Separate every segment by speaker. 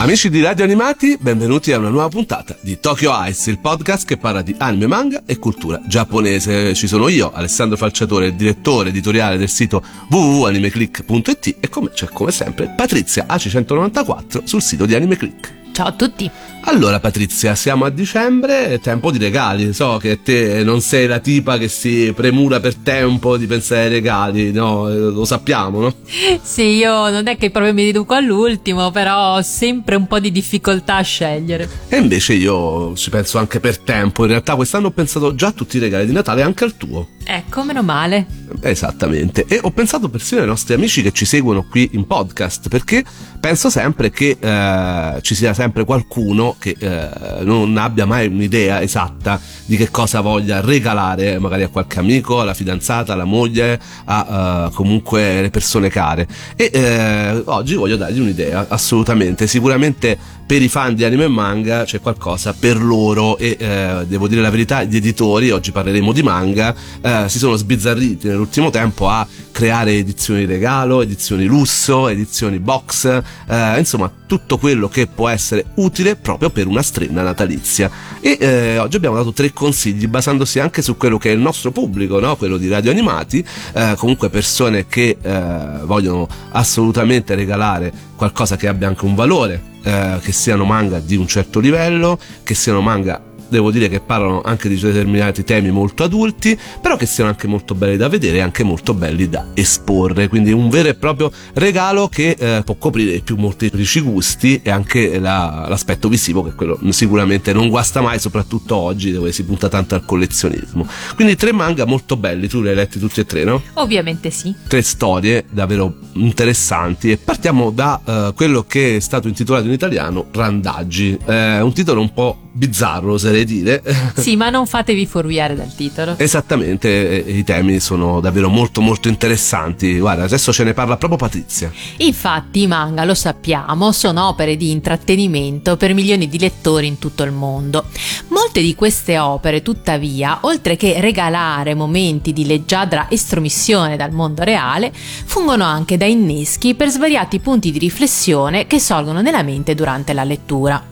Speaker 1: Amici di Radio Animati, benvenuti a una nuova puntata di Tokyo Ice, il podcast che parla di anime, manga e cultura giapponese. Ci sono io, Alessandro Falciatore, direttore editoriale del sito www.animeclick.it e come c'è come sempre Patrizia AC194 sul sito di Animeclick.
Speaker 2: Ciao a tutti.
Speaker 1: Allora Patrizia, siamo a dicembre, è tempo di regali, so che te non sei la tipa che si premura per tempo di pensare ai regali, no? Lo sappiamo, no?
Speaker 2: Sì, io non è che proprio mi riduco all'ultimo, però ho sempre un po' di difficoltà a scegliere.
Speaker 1: E invece io ci penso anche per tempo, in realtà quest'anno ho pensato già a tutti i regali di Natale, anche al tuo.
Speaker 2: Ecco, meno male.
Speaker 1: Esattamente, e ho pensato persino ai nostri amici che ci seguono qui in podcast, perché penso sempre che eh, ci sia sempre qualcuno che eh, non abbia mai un'idea esatta di che cosa voglia regalare magari a qualche amico, alla fidanzata, alla moglie, a uh, comunque le persone care. E eh, oggi voglio dargli un'idea, assolutamente. Sicuramente per i fan di anime e manga c'è qualcosa per loro e eh, devo dire la verità, gli editori, oggi parleremo di manga, eh, si sono sbizzarriti nell'ultimo tempo a creare edizioni regalo, edizioni lusso, edizioni box, eh, insomma tutto quello che può essere utile proprio per una strenna natalizia. E eh, oggi abbiamo dato tre consigli basandosi anche su quello che è il nostro pubblico, no? quello di Radio Animati, eh, comunque persone che eh, vogliono assolutamente regalare qualcosa che abbia anche un valore, eh, che siano manga di un certo livello, che siano manga devo dire che parlano anche di determinati temi molto adulti, però che siano anche molto belli da vedere e anche molto belli da esporre. Quindi un vero e proprio regalo che eh, può coprire più molteplici gusti e anche la, l'aspetto visivo, che quello sicuramente non guasta mai, soprattutto oggi dove si punta tanto al collezionismo. Quindi tre manga molto belli, tu li hai letti tutti e tre, no?
Speaker 2: Ovviamente sì.
Speaker 1: Tre storie davvero interessanti e partiamo da uh, quello che è stato intitolato in italiano Randaggi, eh, un titolo un po' bizzarro oserei dire.
Speaker 2: Sì, ma non fatevi fuorviare dal titolo.
Speaker 1: Esattamente, i temi sono davvero molto molto interessanti. Guarda, adesso ce ne parla proprio Patrizia.
Speaker 2: Infatti i manga, lo sappiamo, sono opere di intrattenimento per milioni di lettori in tutto il mondo. Molte di queste opere, tuttavia, oltre che regalare momenti di leggiadra estromissione dal mondo reale, fungono anche da inneschi per svariati punti di riflessione che sorgono nella mente durante la lettura.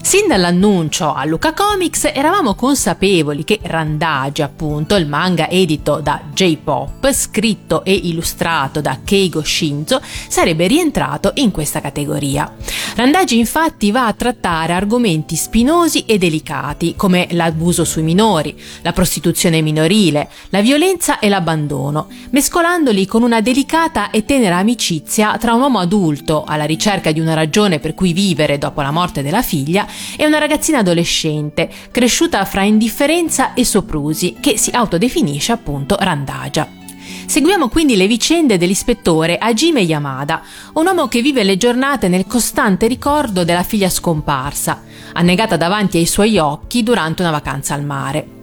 Speaker 2: Sin dall'annuncio a Luca Comics eravamo consapevoli che Randage, appunto, il manga edito da J-Pop, scritto e illustrato da Keigo Shinzo, sarebbe rientrato in questa categoria. Randage infatti va a trattare argomenti spinosi e delicati come l'abuso sui minori, la prostituzione minorile, la violenza e l'abbandono, mescolandoli con una delicata e tenera amicizia tra un uomo adulto alla ricerca di una ragione per cui vivere dopo la morte della figlia e una ragazzina adolescente, cresciuta fra indifferenza e soprusi, che si autodefinisce appunto Randagia. Seguiamo quindi le vicende dell'ispettore Hajime Yamada, un uomo che vive le giornate nel costante ricordo della figlia scomparsa, annegata davanti ai suoi occhi durante una vacanza al mare.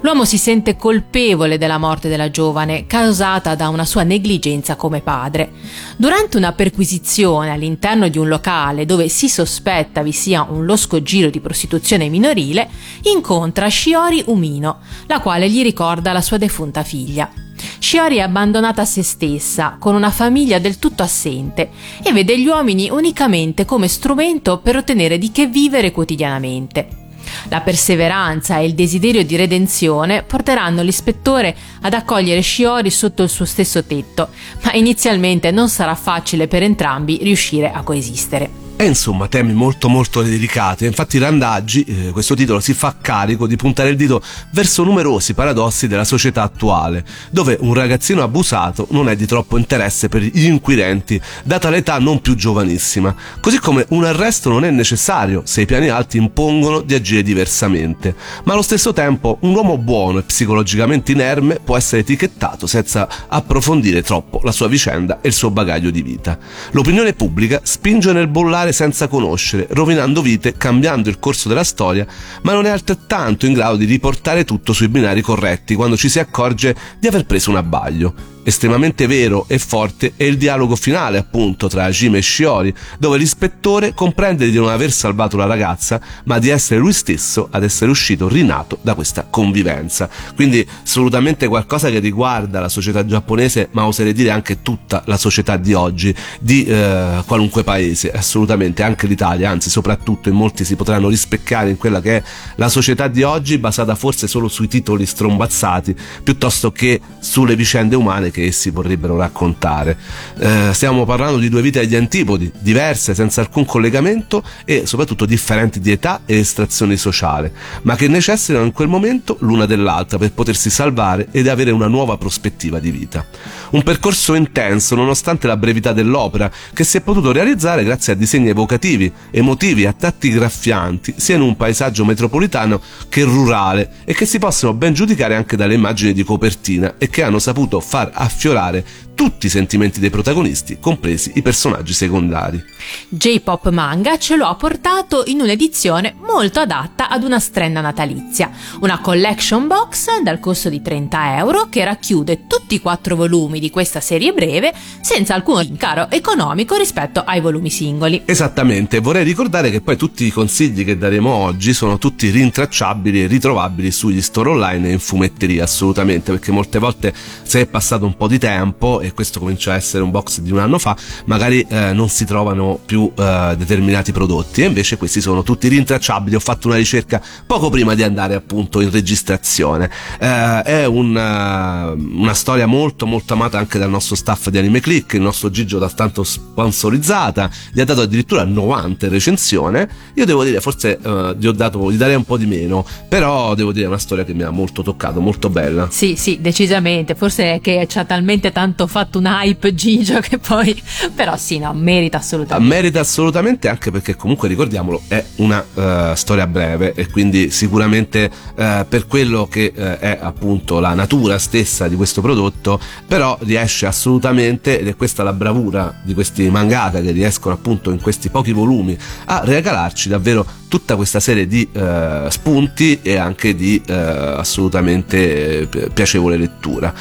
Speaker 2: L'uomo si sente colpevole della morte della giovane, causata da una sua negligenza come padre. Durante una perquisizione all'interno di un locale dove si sospetta vi sia un losco giro di prostituzione minorile, incontra Shiori Umino, la quale gli ricorda la sua defunta figlia. Shiori è abbandonata a se stessa, con una famiglia del tutto assente, e vede gli uomini unicamente come strumento per ottenere di che vivere quotidianamente. La perseveranza e il desiderio di redenzione porteranno l'ispettore ad accogliere Shiori sotto il suo stesso tetto, ma inizialmente non sarà facile per entrambi riuscire a coesistere.
Speaker 1: E insomma, temi molto molto delicati. Infatti Randaggi, eh, questo titolo, si fa carico di puntare il dito verso numerosi paradossi della società attuale, dove un ragazzino abusato non è di troppo interesse per gli inquirenti, data l'età non più giovanissima. Così come un arresto non è necessario se i piani alti impongono di agire diversamente. Ma allo stesso tempo un uomo buono e psicologicamente inerme può essere etichettato senza approfondire troppo la sua vicenda e il suo bagaglio di vita. L'opinione pubblica spinge nel bollare amare senza conoscere, rovinando vite, cambiando il corso della storia, ma non è altrettanto in grado di riportare tutto sui binari corretti quando ci si accorge di aver preso un abbaglio estremamente vero e forte è il dialogo finale appunto tra Jim e Shiori, dove l'ispettore comprende di non aver salvato la ragazza, ma di essere lui stesso ad essere uscito rinato da questa convivenza. Quindi assolutamente qualcosa che riguarda la società giapponese, ma oserei dire anche tutta la società di oggi, di eh, qualunque paese, assolutamente, anche l'Italia, anzi soprattutto in molti si potranno rispecchiare in quella che è la società di oggi, basata forse solo sui titoli strombazzati, piuttosto che sulle vicende umane che essi vorrebbero raccontare. Eh, stiamo parlando di due vite agli antipodi, diverse, senza alcun collegamento e soprattutto differenti di età e estrazione sociale, ma che necessitano in quel momento l'una dell'altra per potersi salvare ed avere una nuova prospettiva di vita. Un percorso intenso nonostante la brevità dell'opera, che si è potuto realizzare grazie a disegni evocativi, emotivi, a tratti graffianti, sia in un paesaggio metropolitano che rurale e che si possono ben giudicare anche dalle immagini di copertina e che hanno saputo far affiorare tutti i sentimenti dei protagonisti, compresi i personaggi secondari.
Speaker 2: J-Pop Manga ce lo ha portato in un'edizione molto adatta ad una strenna natalizia, una collection box dal costo di 30 euro che racchiude tutti i quattro volumi di questa serie breve senza alcun rincaro economico rispetto ai volumi singoli.
Speaker 1: Esattamente, vorrei ricordare che poi tutti i consigli che daremo oggi sono tutti rintracciabili e ritrovabili sugli store online e in fumetteria assolutamente, perché molte volte se è passato un po' di tempo e questo comincia a essere un box di un anno fa, magari eh, non si trovano più eh, determinati prodotti e invece questi sono tutti rintracciabili. Ho fatto una ricerca poco prima di andare appunto in registrazione. Eh, è una, una, storia molto molto amata anche dal nostro staff di Anime Click, il nostro Gigio da tanto sponsorizzata, gli ha dato addirittura 90 recensione. Io devo dire, forse eh, gli ho dato, gli darei un po' di meno, però devo dire è una storia che mi ha molto toccato, molto bella.
Speaker 2: Sì, sì, decisamente. Forse è che ci ha talmente tanto fatto un hype Gigio che poi però sì no merita assolutamente
Speaker 1: merita assolutamente anche perché comunque ricordiamolo è una uh, storia breve e quindi sicuramente uh, per quello che uh, è appunto la natura stessa di questo prodotto però riesce assolutamente ed è questa la bravura di questi mangaka che riescono appunto in questi pochi volumi a regalarci davvero tutta questa serie di spunti e anche di assolutamente piacevole lettura.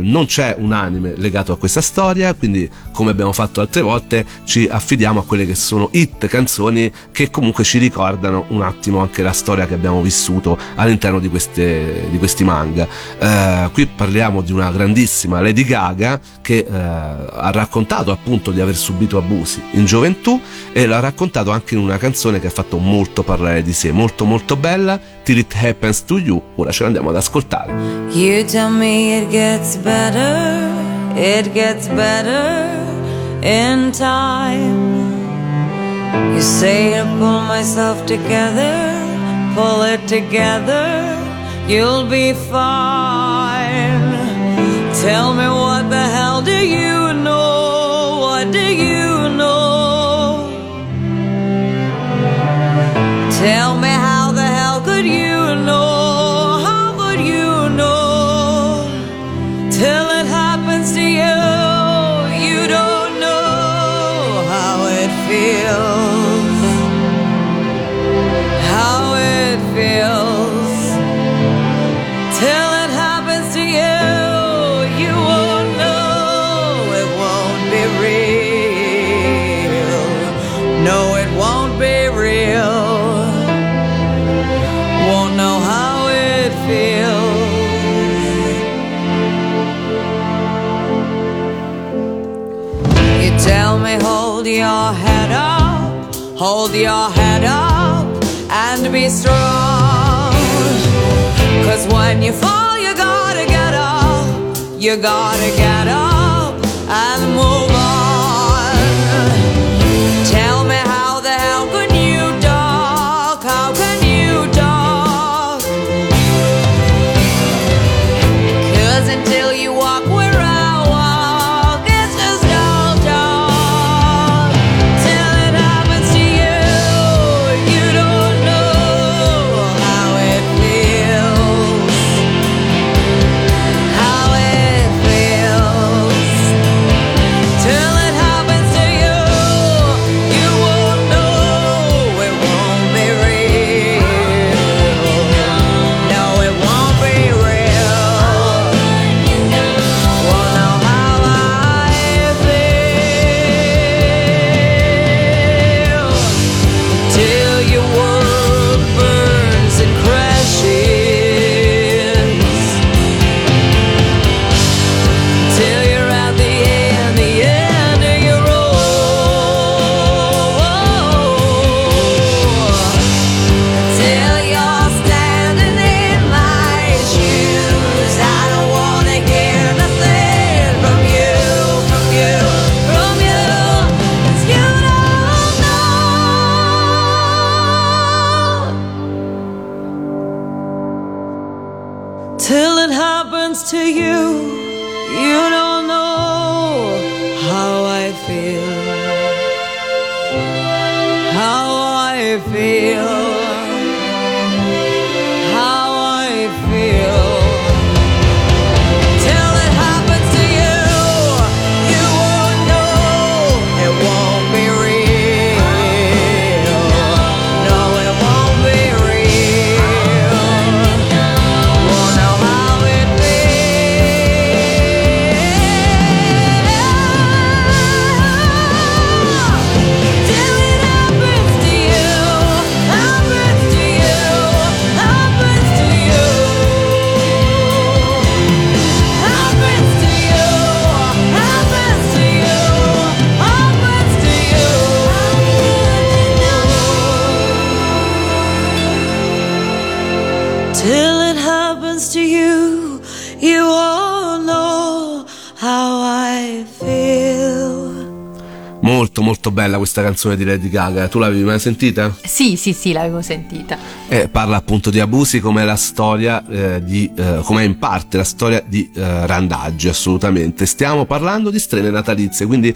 Speaker 1: Non c'è un anime legato a questa storia, quindi come abbiamo fatto altre volte ci affidiamo a quelle che sono hit, canzoni che comunque ci ricordano un attimo anche la storia che abbiamo vissuto all'interno di, queste, di questi manga. qui parliamo di una grandissima Lady Gaga che ha raccontato appunto di aver subito abusi in gioventù e l'ha raccontato anche in una canzone che ha fatto molto parlare di sé, molto molto bella, Till It Happens to You, ora ce l'andiamo ad ascoltare.
Speaker 3: You tell me it gets better, it gets better in time. You say to pull myself together, pull it together, you'll be fine. Tell me what the hell do you hold your head up, and be strong. Cause when you fall, you gotta get up, you gotta get up happens to you, you don't know how I feel. How I feel.
Speaker 1: Molto bella questa canzone di Lady Gaga. Tu l'avevi mai sentita?
Speaker 2: Sì, sì, sì, l'avevo sentita.
Speaker 1: Eh, parla appunto di abusi come la storia eh, di eh, come in parte la storia di eh, Randaggi, assolutamente. Stiamo parlando di strene natalizie, quindi eh,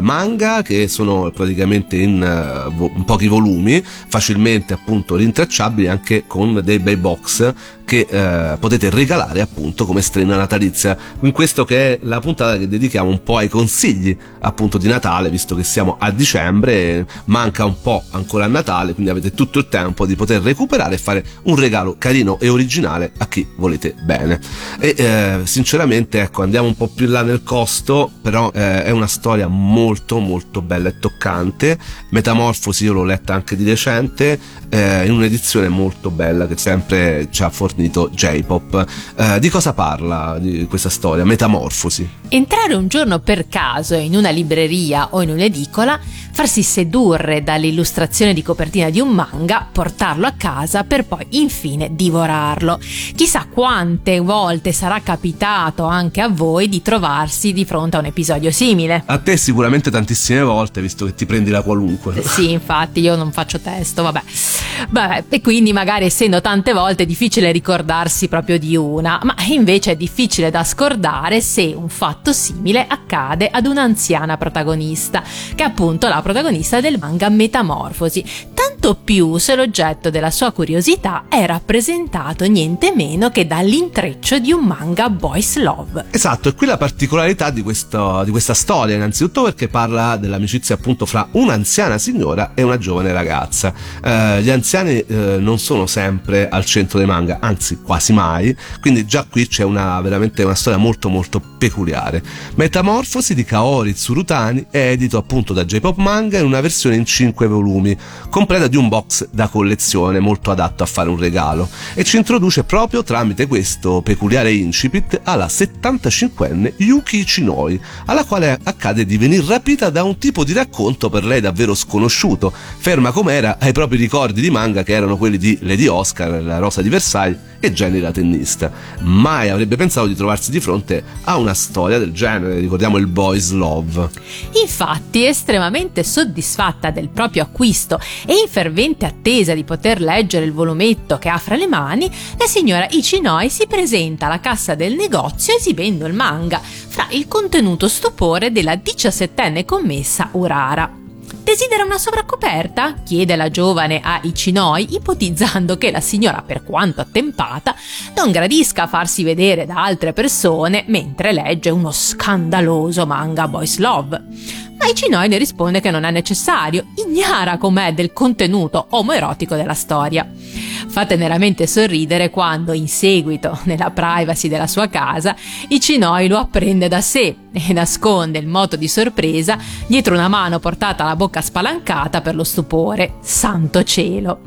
Speaker 1: manga che sono praticamente in, vo- in pochi volumi, facilmente appunto rintracciabili anche con dei bei box che eh, potete regalare appunto come strena natalizia in questo che è la puntata che dedichiamo un po' ai consigli appunto di Natale visto che siamo a dicembre manca un po' ancora a Natale quindi avete tutto il tempo di poter recuperare e fare un regalo carino e originale a chi volete bene. E eh, sinceramente ecco andiamo un po' più là nel costo però eh, è una storia molto molto bella e toccante. Metamorfosi io l'ho letta anche di recente eh, in un'edizione molto bella che sempre ci ha fornito J-Pop. Eh, di cosa parla di questa storia? Metamorfosi.
Speaker 2: Entrare un giorno per caso in una libreria o in un'edicola, farsi sedurre dall'illustrazione di copertina di un manga, portarlo a casa per poi infine divorarlo. Chissà quante volte sarà capitato anche a voi di trovarsi di fronte a un episodio simile.
Speaker 1: A te sicuramente tantissime volte, visto che ti prendi la qualunque.
Speaker 2: Sì, infatti io non faccio testo, vabbè. Beh, e quindi magari essendo tante volte è difficile ricordarsi proprio di una, ma invece è difficile da scordare se un fatto simile accade ad un'anziana protagonista, che è appunto la protagonista del manga Metamorfosi, tanto più se l'oggetto della sua curiosità è rappresentato niente meno che dall'intreccio di un manga boys love.
Speaker 1: Esatto, e qui la particolarità di, questo, di questa storia, innanzitutto perché parla dell'amicizia appunto fra un'anziana signora e una giovane ragazza. Eh, gli anziani eh, non sono sempre al centro dei manga, anzi quasi mai, quindi già qui c'è una, veramente una storia molto molto peculiare. Metamorfosi di Kaori Tsurutani è edito appunto da J-Pop Manga in una versione in 5 volumi, completa di un box da collezione molto adatto a fare un regalo e ci introduce proprio tramite questo peculiare incipit alla 75enne Yuki Ichinoi, alla quale accade di venir rapita da un tipo di racconto per lei davvero sconosciuto, ferma com'era ai propri ricordi di manga che erano quelli di Lady Oscar, la Rosa di Versailles e Jenny la tennista. Mai avrebbe pensato di trovarsi di fronte a una storia del genere, ricordiamo il Boys Love.
Speaker 2: Infatti, estremamente soddisfatta del proprio acquisto e in fervente attesa di poter leggere il volumetto che ha fra le mani, la signora Ichinoi si presenta alla cassa del negozio esibendo il manga, fra il contenuto stupore della diciassettenne commessa Urara. Desidera una sovraccoperta? chiede la giovane a Ichinoi, ipotizzando che la signora, per quanto attempata, non gradisca farsi vedere da altre persone mentre legge uno scandaloso manga boys love. Ma Ichinoi ne risponde che non è necessario, ignara com'è del contenuto omoerotico della storia. Fa teneramente sorridere quando, in seguito, nella privacy della sua casa, Ichinoi lo apprende da sé e nasconde il moto di sorpresa dietro una mano portata alla bocca spalancata per lo stupore. Santo cielo!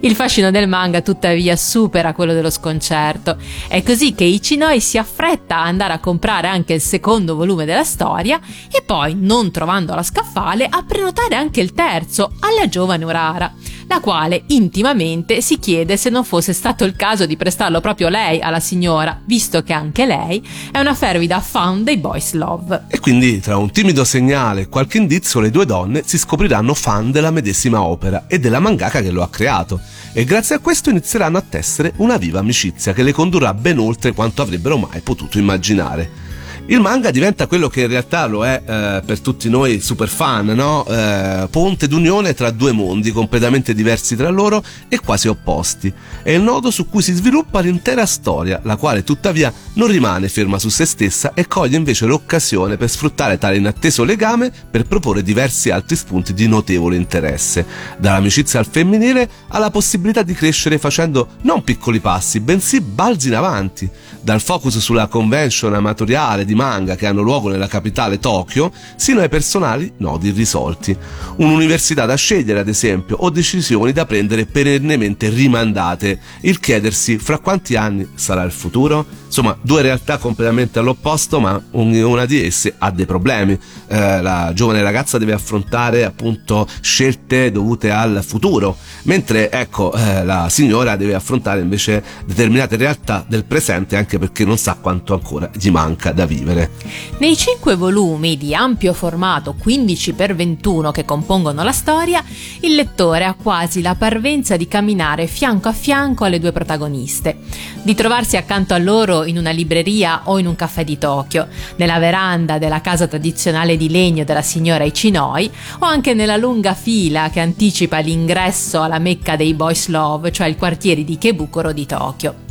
Speaker 2: Il fascino del manga tuttavia supera quello dello sconcerto. È così che Ichinoi si affretta a andare a comprare anche il secondo volume della storia e poi, non trovando la scaffale, a prenotare anche il terzo alla giovane Urara la quale intimamente si chiede se non fosse stato il caso di prestarlo proprio lei alla signora, visto che anche lei è una fervida fan dei Boys Love.
Speaker 1: E quindi tra un timido segnale e qualche indizio le due donne si scopriranno fan della medesima opera e della mangaka che lo ha creato e grazie a questo inizieranno a tessere una viva amicizia che le condurrà ben oltre quanto avrebbero mai potuto immaginare il manga diventa quello che in realtà lo è eh, per tutti noi super fan, no? eh, ponte d'unione tra due mondi completamente diversi tra loro e quasi opposti. È il nodo su cui si sviluppa l'intera storia, la quale tuttavia non rimane ferma su se stessa e coglie invece l'occasione per sfruttare tale inatteso legame per proporre diversi altri spunti di notevole interesse, dall'amicizia al femminile alla possibilità di crescere facendo non piccoli passi, bensì balzi in avanti, dal focus sulla convention amatoriale di manga che hanno luogo nella capitale Tokyo, sino ai personali nodi irrisolti. Un'università da scegliere, ad esempio, o decisioni da prendere perennemente rimandate, il chiedersi fra quanti anni sarà il futuro? Insomma, due realtà completamente all'opposto, ma ognuna di esse ha dei problemi. Eh, la giovane ragazza deve affrontare appunto scelte dovute al futuro, mentre ecco, eh, la signora deve affrontare invece determinate realtà del presente anche perché non sa quanto ancora gli manca da vivere scrivere.
Speaker 2: Nei cinque volumi di ampio formato 15x21 che compongono la storia, il lettore ha quasi la parvenza di camminare fianco a fianco alle due protagoniste, di trovarsi accanto a loro in una libreria o in un caffè di Tokyo, nella veranda della casa tradizionale di legno della signora Ichinoi o anche nella lunga fila che anticipa l'ingresso alla mecca dei Boys Love, cioè il quartiere di Kebukoro di Tokyo.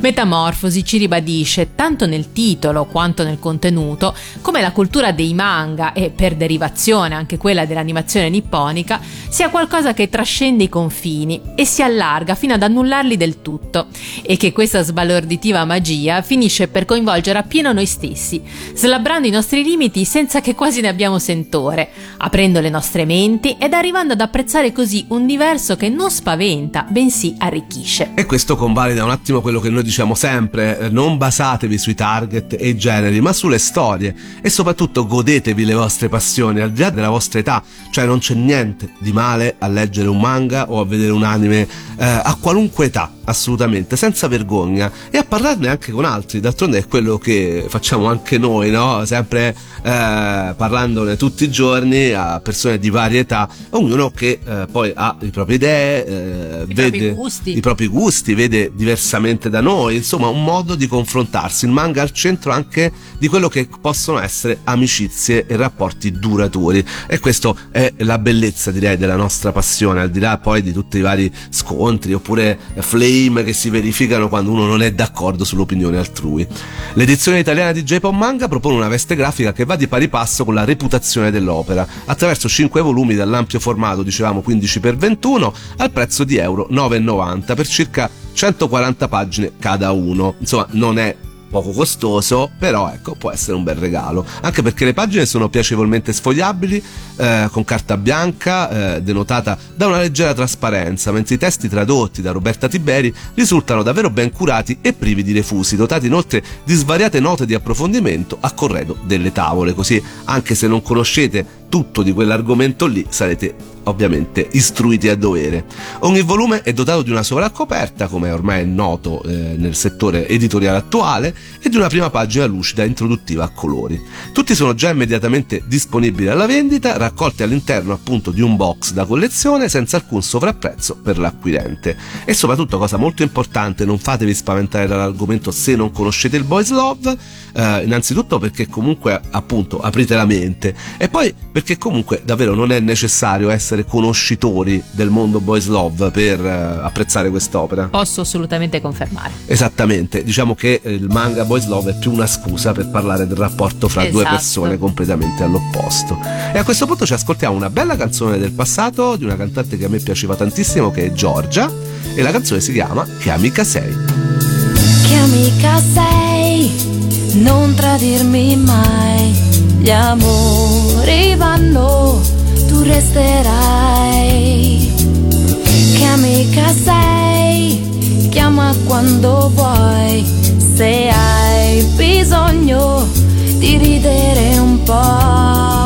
Speaker 2: Metamorfosi ci ribadisce, tanto nel titolo quanto nel contenuto, come la cultura dei manga e per derivazione anche quella dell'animazione nipponica sia qualcosa che trascende i confini e si allarga fino ad annullarli del tutto e che questa sbalorditiva magia finisce per coinvolgere appieno noi stessi, slabbrando i nostri limiti senza che quasi ne abbiamo sentore, aprendo le nostre menti ed arrivando ad apprezzare così un diverso che non spaventa, bensì arricchisce.
Speaker 1: E questo convalida un attimo quello che noi diciamo sempre, eh, non basatevi sui target e i generi, ma sulle storie. E soprattutto godetevi le vostre passioni al di là della vostra età, cioè non c'è niente di male a leggere un manga o a vedere un anime eh, a qualunque età assolutamente, senza vergogna. E a parlarne anche con altri, d'altronde è quello che facciamo anche noi, no? sempre eh, parlandone tutti i giorni a persone di varie età, ognuno che eh, poi ha le proprie idee, eh,
Speaker 2: I
Speaker 1: vede
Speaker 2: propri
Speaker 1: i propri gusti, vede diversamente da noi, insomma un modo di confrontarsi, il manga al centro anche di quello che possono essere amicizie e rapporti duraturi. E questo è la bellezza direi della nostra passione, al di là poi di tutti i vari scontri oppure flame flame che si verificano quando uno non è d'accordo sull'opinione altrui. L'edizione italiana di J-Pop Manga propone una veste grafica che va di pari passo con la reputazione dell'opera, attraverso 5 volumi dall'ampio formato, dicevamo 15x21, al prezzo di euro 9,90 per circa 140 pagine cada uno. Insomma, non è poco costoso, però ecco, può essere un bel regalo, anche perché le pagine sono piacevolmente sfogliabili, eh, con carta bianca, eh, denotata da una leggera trasparenza, mentre i testi tradotti da Roberta Tiberi risultano davvero ben curati e privi di refusi, dotati inoltre di svariate note di approfondimento a corredo delle tavole, così anche se non conoscete tutto di quell'argomento lì sarete ovviamente istruiti a dovere. Ogni volume è dotato di una sovraccoperta, come ormai è noto eh, nel settore editoriale attuale, e di una prima pagina lucida introduttiva a colori. Tutti sono già immediatamente disponibili alla vendita, raccolti all'interno appunto di un box da collezione senza alcun sovrapprezzo per l'acquirente. E soprattutto, cosa molto importante, non fatevi spaventare dall'argomento se non conoscete il Boys Love, eh, innanzitutto perché comunque appunto aprite la mente e poi perché comunque davvero non è necessario essere conoscitori del mondo Boys Love per eh, apprezzare quest'opera.
Speaker 2: Posso assolutamente confermare.
Speaker 1: Esattamente, diciamo che il manga Boys Love è più una scusa per parlare del rapporto fra due
Speaker 2: Esatto.
Speaker 1: persone completamente all'opposto. E a questo punto ci ascoltiamo una bella canzone del passato di una cantante che a me piaceva tantissimo che è Giorgia e la canzone si chiama Che amica sei.
Speaker 4: Che amica sei, non tradirmi mai. Gli amori vanno, tu resterai. Che amica sei, chiama quando vuoi. Se hai bisogno di ridere un po'.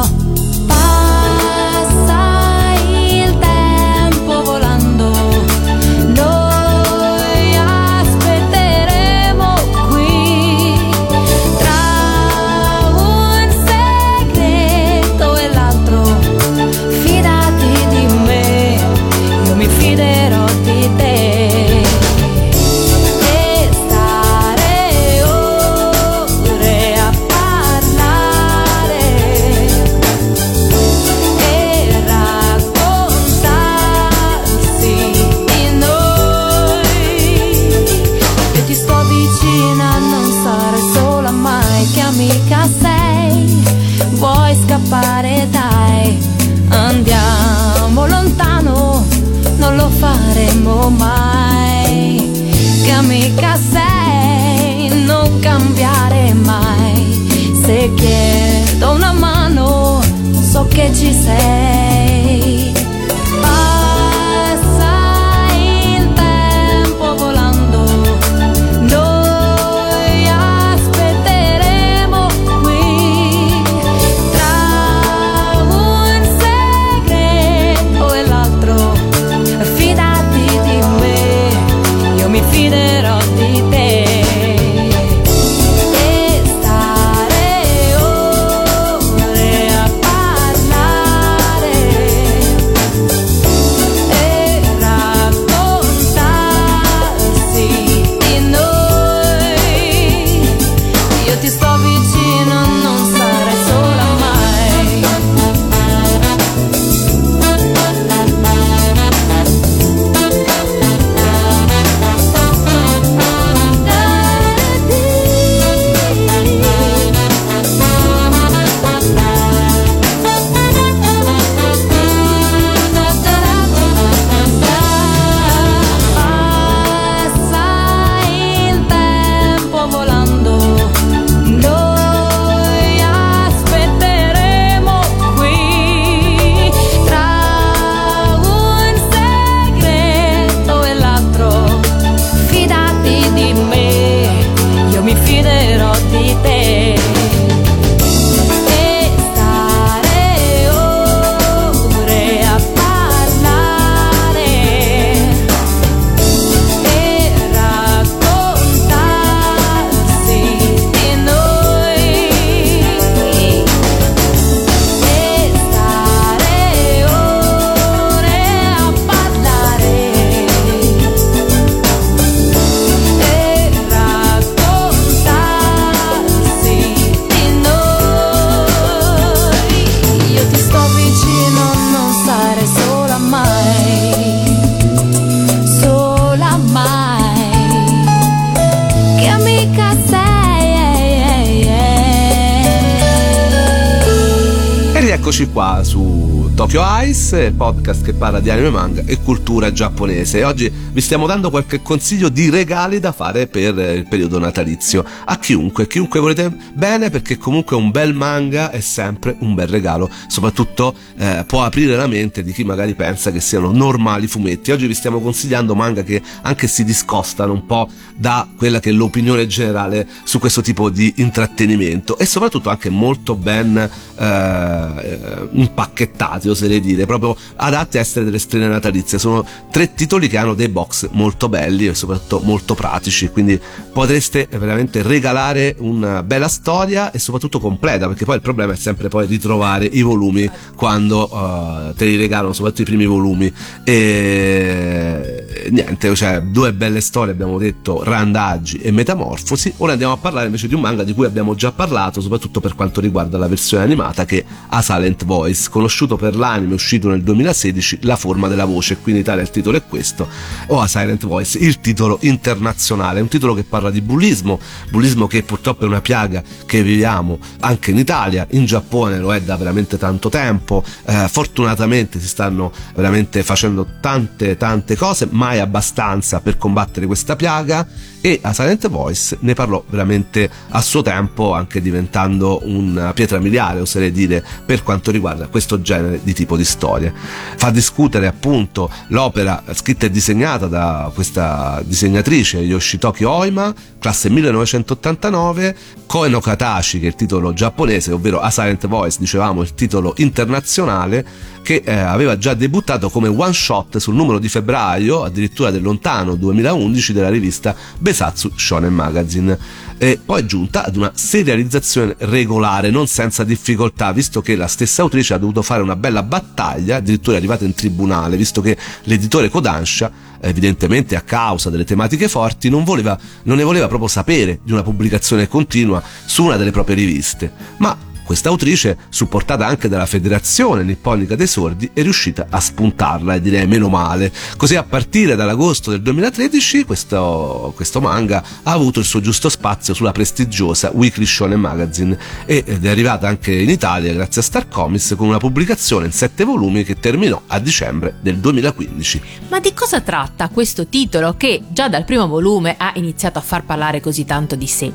Speaker 1: Tokyo Ice, podcast che parla di anime manga e cultura giapponese. Oggi vi stiamo dando qualche consiglio di regali da fare per il periodo natalizio a chiunque, chiunque volete bene, perché comunque un bel manga è sempre un bel regalo, soprattutto eh, può aprire la mente di chi magari pensa che siano normali fumetti. Oggi vi stiamo consigliando manga che anche si discostano un po' da quella che è l'opinione generale su questo tipo di intrattenimento e soprattutto anche molto ben eh, impacchettati, oserei dire, proprio adatti a essere delle strene natalizie. Sono tre titoli che hanno dei box molto belli e soprattutto molto pratici, quindi potreste veramente regalare una bella storia e soprattutto completa, perché poi il problema è sempre poi ritrovare i volumi quando uh, te li regalano, soprattutto i primi volumi. E niente, cioè due belle storie abbiamo detto, Randaggi e Metamorfosi. Ora andiamo a parlare invece di un manga di cui abbiamo già parlato, soprattutto per quanto riguarda la versione animata che ha Silent Voice, conosciuto per l'anime uscito nel 2016 La forma della voce, qui in Italia il titolo è questo, o a Silent Voice, il titolo internazionale, un titolo che parla di bullismo, bullismo che purtroppo è una piaga che viviamo anche in Italia, in Giappone lo è da veramente tanto tempo, eh, fortunatamente si stanno veramente facendo tante tante cose, mai abbastanza per combattere questa piaga e a Silent Voice ne parlò veramente a suo tempo anche diventando una pietra miliare oserei dire per quanto riguarda questo genere di tipo di storie. Fa discutere appunto l'opera scritta e disegnata da questa disegnatrice Yoshitoki Oima classe 1989 Koe Katashi che è il titolo giapponese ovvero A Silent Voice dicevamo il titolo internazionale che eh, aveva già debuttato come one shot sul numero di febbraio addirittura del lontano 2011 della rivista Besatsu Shonen Magazine. E poi è giunta ad una serializzazione regolare non senza difficoltà visto che la stessa autrice ha dovuto fare una bella battaglia addirittura è arrivata in tribunale visto che l'editore Kodansha evidentemente a causa delle tematiche forti non, voleva, non ne voleva proprio sapere di una pubblicazione continua su una delle proprie riviste. Ma questa autrice, supportata anche dalla Federazione Nipponica dei Sordi, è riuscita a spuntarla e direi meno male. Così a partire dall'agosto del 2013 questo, questo manga ha avuto il suo giusto spazio sulla prestigiosa Weekly Shonen Magazine ed è arrivata anche in Italia grazie a Star Comics con una pubblicazione in sette volumi che terminò a dicembre del 2015.
Speaker 2: Ma di cosa tratta questo titolo che già dal primo volume ha iniziato a far parlare così tanto di sé?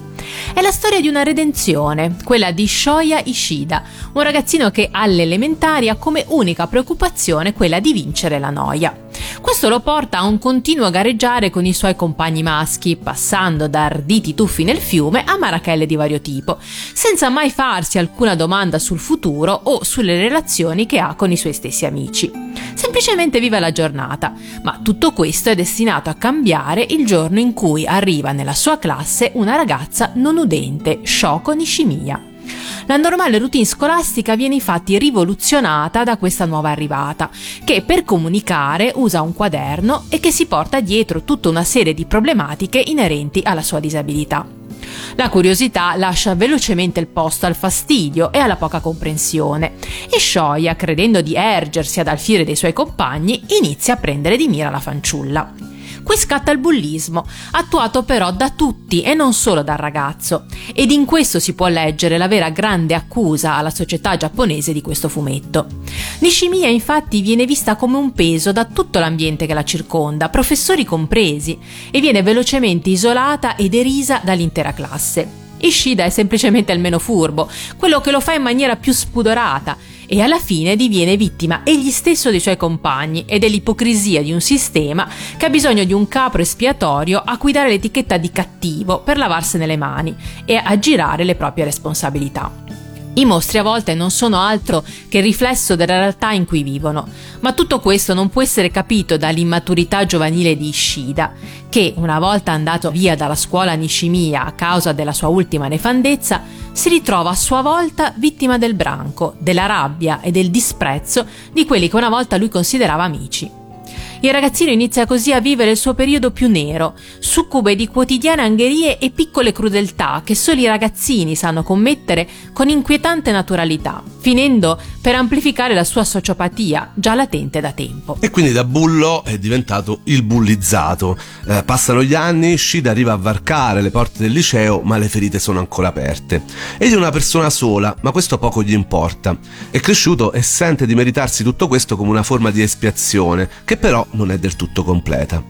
Speaker 2: È la storia di una redenzione, quella di Shoya Ishida, un ragazzino che alle elementari ha come unica preoccupazione quella di vincere la noia. Questo lo porta a un continuo gareggiare con i suoi compagni maschi, passando da arditi tuffi nel fiume a marachelle di vario tipo, senza mai farsi alcuna domanda sul futuro o sulle relazioni che ha con i suoi stessi amici. Semplicemente vive la giornata, ma tutto questo è destinato a cambiare il giorno in cui arriva nella sua classe una ragazza non udente, Shoko Nishimiya. La normale routine scolastica viene infatti rivoluzionata da questa nuova arrivata, che per comunicare usa un quaderno e che si porta dietro tutta una serie di problematiche inerenti alla sua disabilità. La curiosità lascia velocemente il posto al fastidio e alla poca comprensione e Shoya, credendo di ergersi ad alfiere dei suoi compagni, inizia a prendere di mira la fanciulla. Qui scatta il bullismo, attuato però da tutti e non solo dal ragazzo, ed in questo si può leggere la vera grande accusa alla società giapponese di questo fumetto. Nishimiya infatti viene vista come un peso da tutto l'ambiente che la circonda, professori compresi, e viene velocemente isolata e derisa dall'intera classe. Ishida è semplicemente il meno furbo, quello che lo fa in maniera più spudorata e alla fine diviene vittima egli stesso dei suoi compagni e dell'ipocrisia di un sistema che ha bisogno di un capro espiatorio a cui dare l'etichetta di cattivo per lavarsene le mani e aggirare le proprie responsabilità. I mostri a volte non sono altro che il riflesso della realtà in cui vivono, ma tutto questo non può essere capito dall'immaturità giovanile di Ishida, che, una volta andato via dalla scuola Nishimiya a causa della sua ultima nefandezza, si ritrova a sua volta vittima del branco, della rabbia e del disprezzo di quelli che una volta lui considerava amici. Il ragazzino inizia così a vivere il suo periodo più nero, succube di quotidiane angherie e piccole crudeltà che solo i ragazzini sanno commettere con inquietante naturalità, finendo per amplificare la sua sociopatia, già latente da tempo.
Speaker 1: E quindi da bullo è diventato il bullizzato. Eh, passano gli anni, Shida arriva a varcare le porte del liceo, ma le ferite sono ancora aperte. Egli è una persona sola, ma questo poco gli importa. È cresciuto e sente di meritarsi tutto questo come una forma di espiazione, che però non è del tutto completa.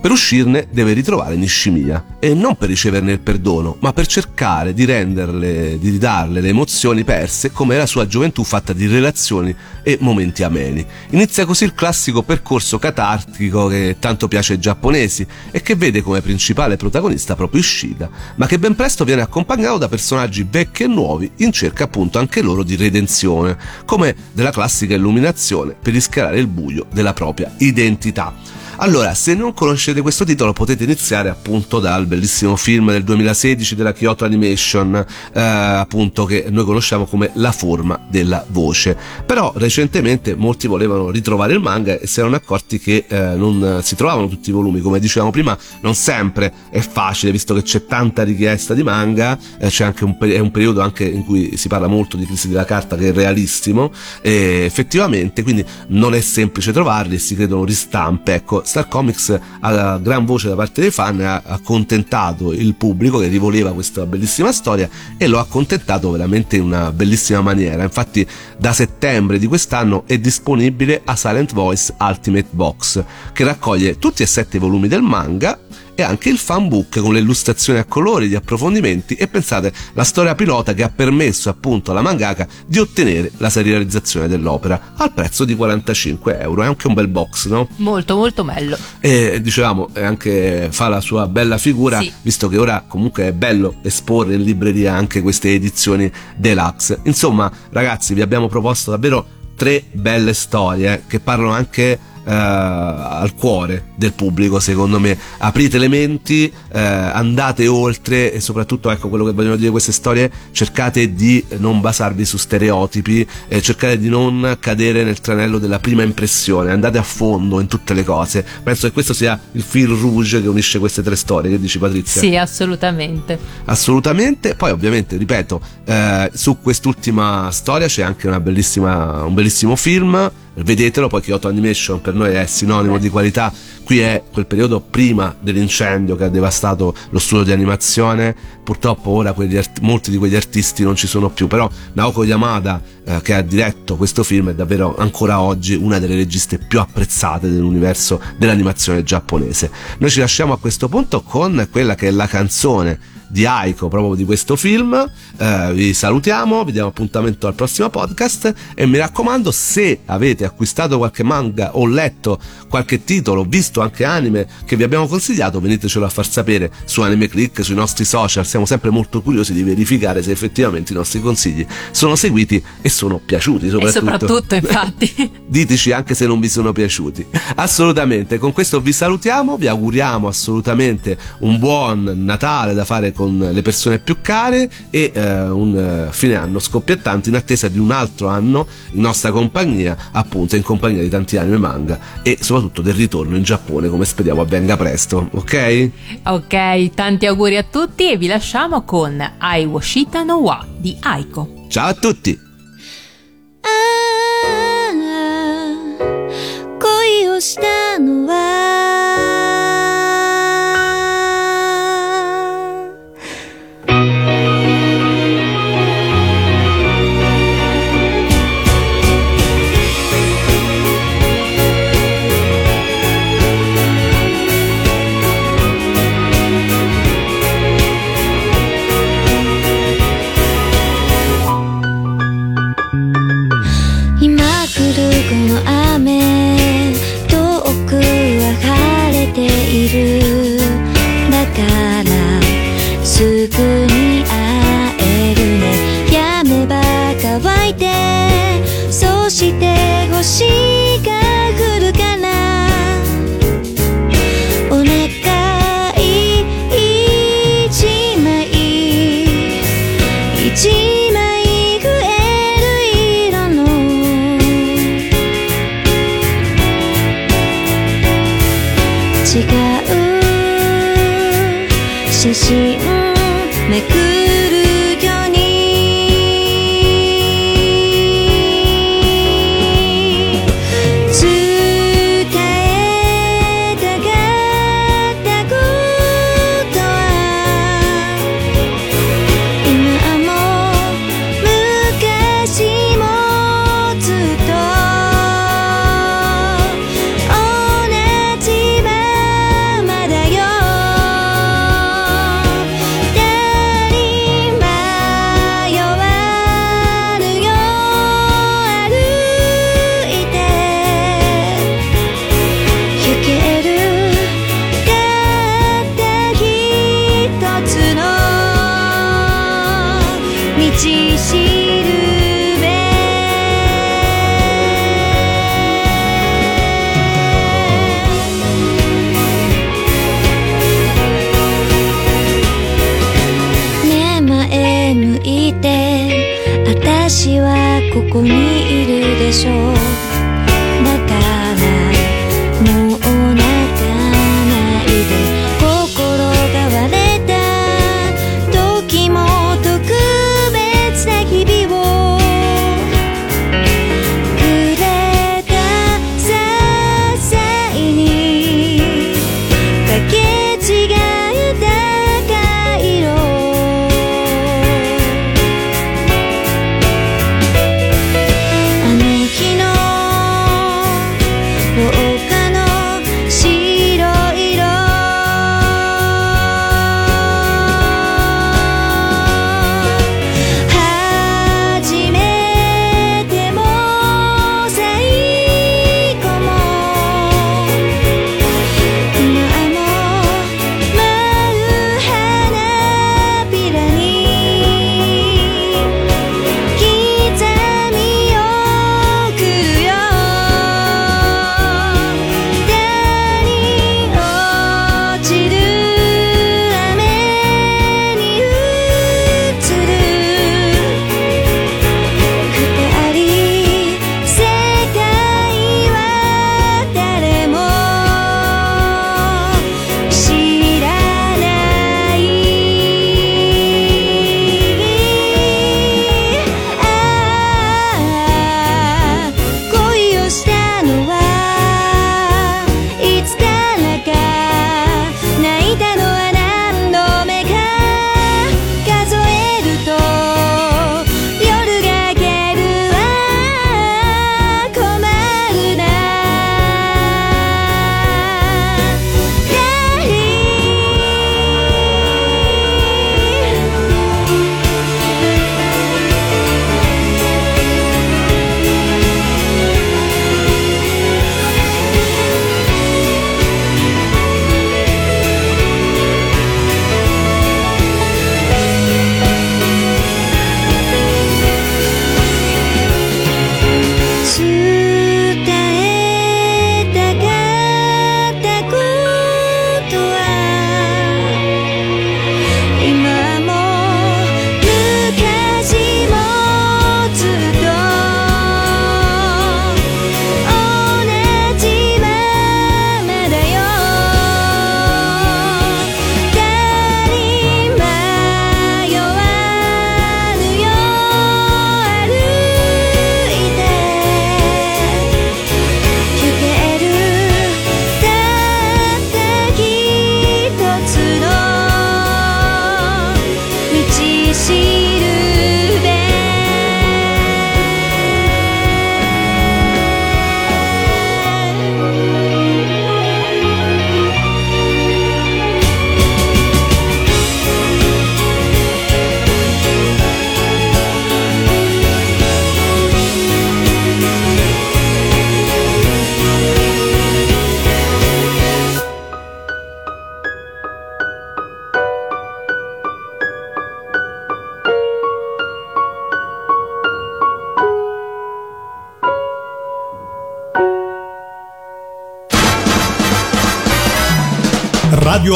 Speaker 1: Per uscirne deve ritrovare Nishimiya e non per riceverne il perdono, ma per cercare di renderle, di ridarle le emozioni perse come la sua gioventù fatta di relazioni e momenti ameni. Inizia così il classico percorso catartico che tanto piace ai giapponesi e che vede come principale protagonista proprio Ishida, ma che ben presto viene accompagnato da personaggi vecchi e nuovi in cerca appunto anche loro di redenzione, come della classica illuminazione per rischiarare il buio della propria identità. Allora, se non conoscete questo titolo potete iniziare appunto dal bellissimo film del 2016 della Kyoto Animation, eh, appunto che noi conosciamo come La forma della voce. Però recentemente molti volevano ritrovare il manga e si erano accorti che eh, non si trovavano tutti i volumi, come dicevamo prima, non sempre è facile visto che c'è tanta richiesta di manga, eh, c'è anche un, è un periodo anche in cui si parla molto di crisi della carta che è realissimo. E effettivamente quindi non è semplice trovarli si credono ristampe, ecco Star Comics a gran voce da parte dei fan ha accontentato il pubblico che rivoleva questa bellissima storia e lo ha accontentato veramente in una bellissima maniera. Infatti da settembre di quest'anno è disponibile a Silent Voice Ultimate Box che raccoglie tutti e sette i volumi del manga e anche il fanbook con le illustrazioni a colori, gli approfondimenti e pensate la storia pilota che ha permesso appunto alla mangaka di ottenere la serializzazione dell'opera al prezzo di 45 euro. È anche un bel box, no?
Speaker 2: Molto molto bello.
Speaker 1: E dicevamo, anche fa la sua bella figura, sì. visto che ora comunque è bello esporre in libreria anche queste edizioni deluxe. Insomma, ragazzi, vi abbiamo proposto davvero tre belle storie che parlano anche eh, al cuore del pubblico secondo me. Aprite le menti eh, andate oltre e soprattutto ecco quello che vogliono dire queste storie cercate di non basarvi su stereotipi eh, cercate di non cadere nel tranello della prima impressione. Andate a fondo in tutte le cose. Penso che questo sia il fil rouge che unisce queste tre storie. Che dici Patrizia?
Speaker 2: sì assolutamente.
Speaker 1: Assolutamente. Poi ovviamente ripeto eh, su quest'ultima storia c'è anche una bellissima, un bellissimo film vedetelo, poi Kyoto Animation per noi è sinonimo di qualità. Qui è quel periodo prima dell'incendio che ha devastato lo studio di animazione. Purtroppo ora art- molti di quegli artisti non ci sono più, però Naoko Yamada, eh, che ha diretto questo film, è davvero ancora oggi una delle registe più apprezzate dell'universo dell'animazione giapponese. Noi ci lasciamo a questo punto con quella che è la canzone di Aiko proprio di questo film. Eh, vi salutiamo, vi diamo appuntamento al prossimo podcast e mi raccomando se avete acquistato qualche manga o letto qualche titolo, visto anche anime che vi abbiamo consigliato, venitecelo a far sapere su Anime Click, sui nostri social, siamo sempre molto curiosi di verificare se effettivamente i nostri consigli sono seguiti e sono piaciuti soprattutto.
Speaker 2: E soprattutto infatti.
Speaker 1: Diteci anche se non vi sono piaciuti. Assolutamente, con questo vi salutiamo, vi auguriamo assolutamente un buon Natale da fare con le persone più care e eh, un eh, fine anno scoppiettante in attesa di un altro anno in nostra compagnia, appunto in compagnia di tanti anime manga e soprattutto del ritorno in Giappone come speriamo avvenga presto, ok?
Speaker 2: Ok, tanti auguri a tutti e vi lasciamo con Ai Washita no Wa di Aiko.
Speaker 1: Ciao a tutti!
Speaker 4: Ah, 恋をしたのは